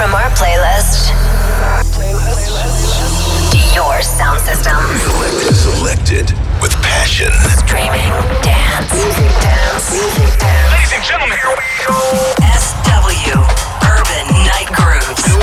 from our playlist. Your sound system. Selected, selected with passion. Streaming, dance, music, dance, music, dance. Ladies and gentlemen, here we go. SW Urban Night Grooves.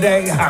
Today.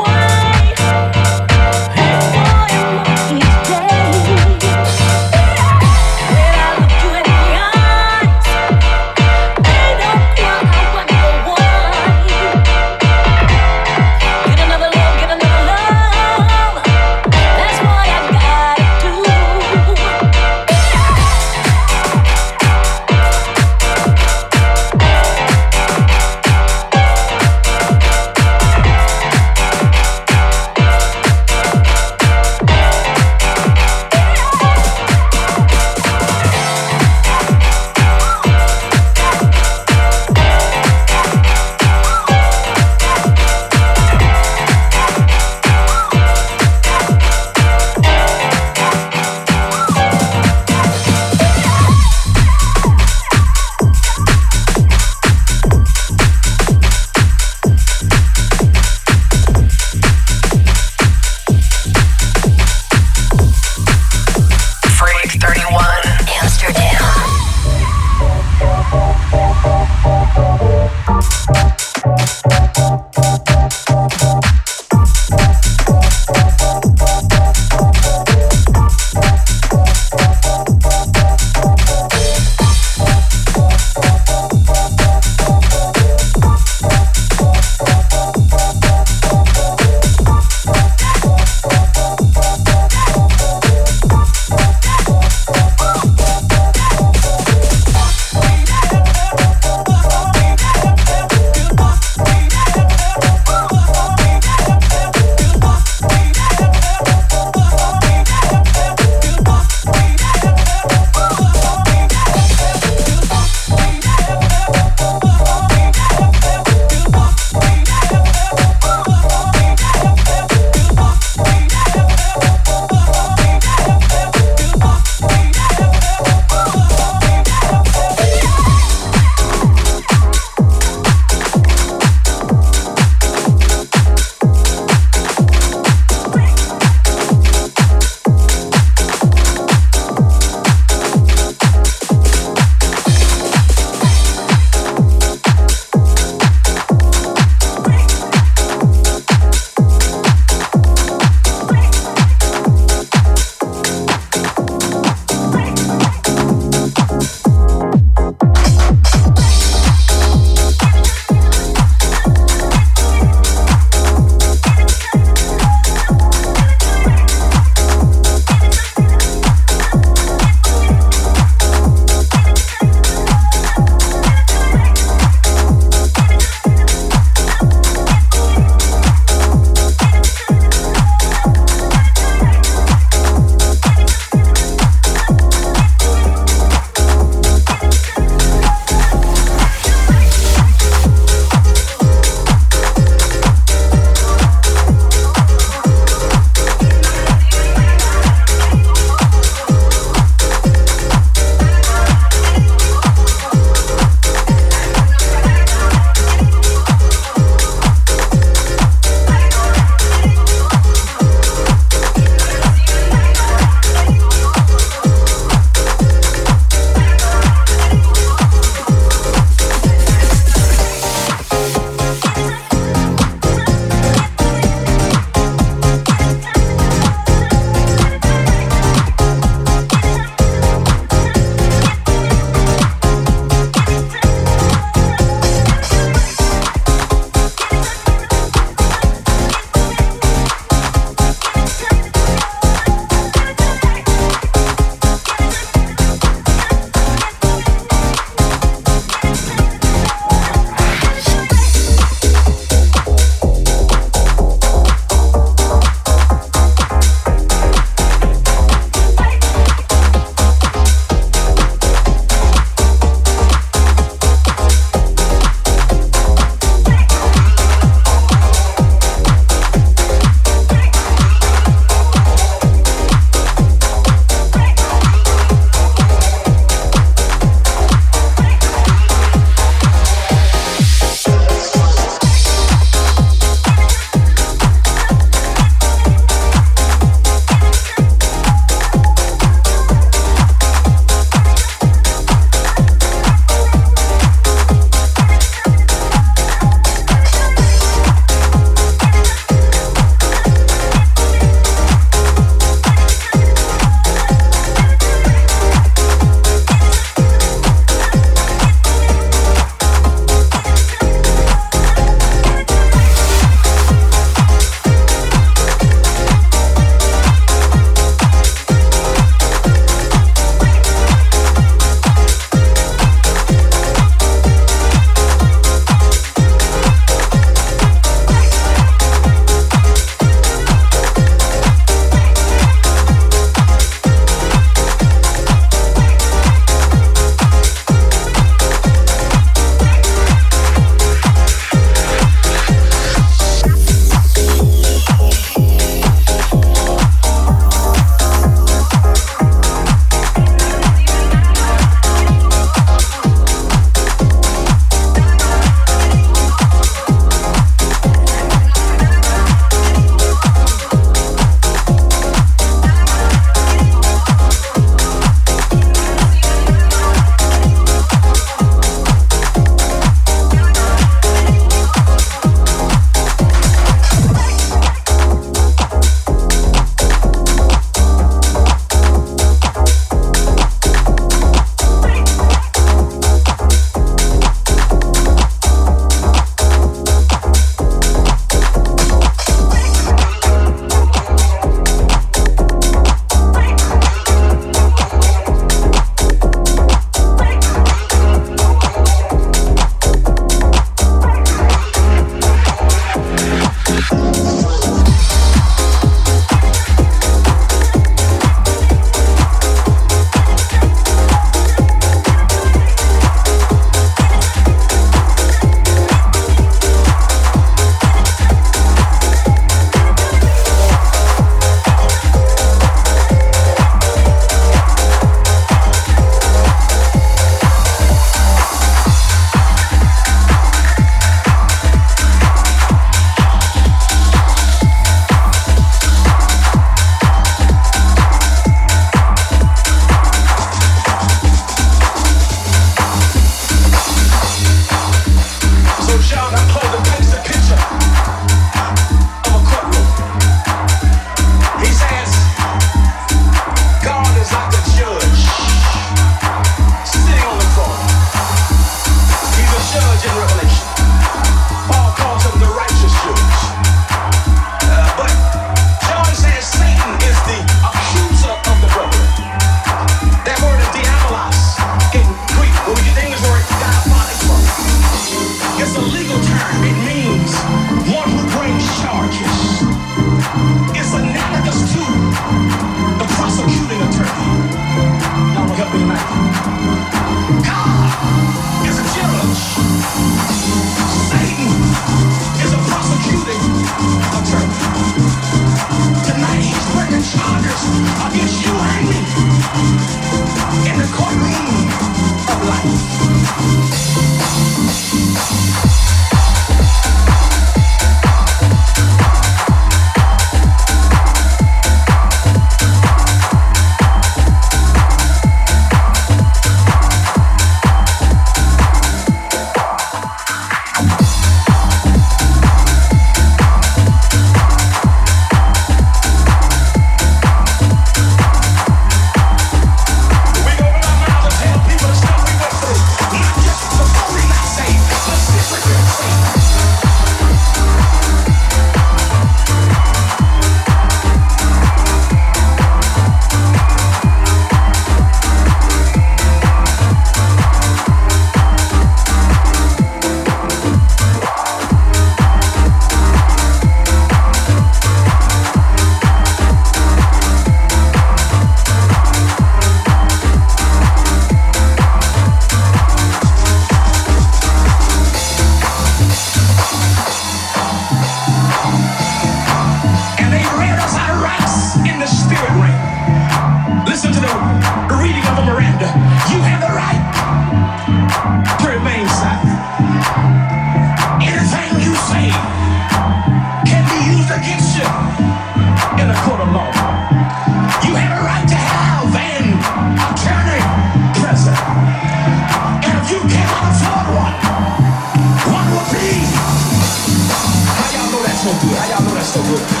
nosso.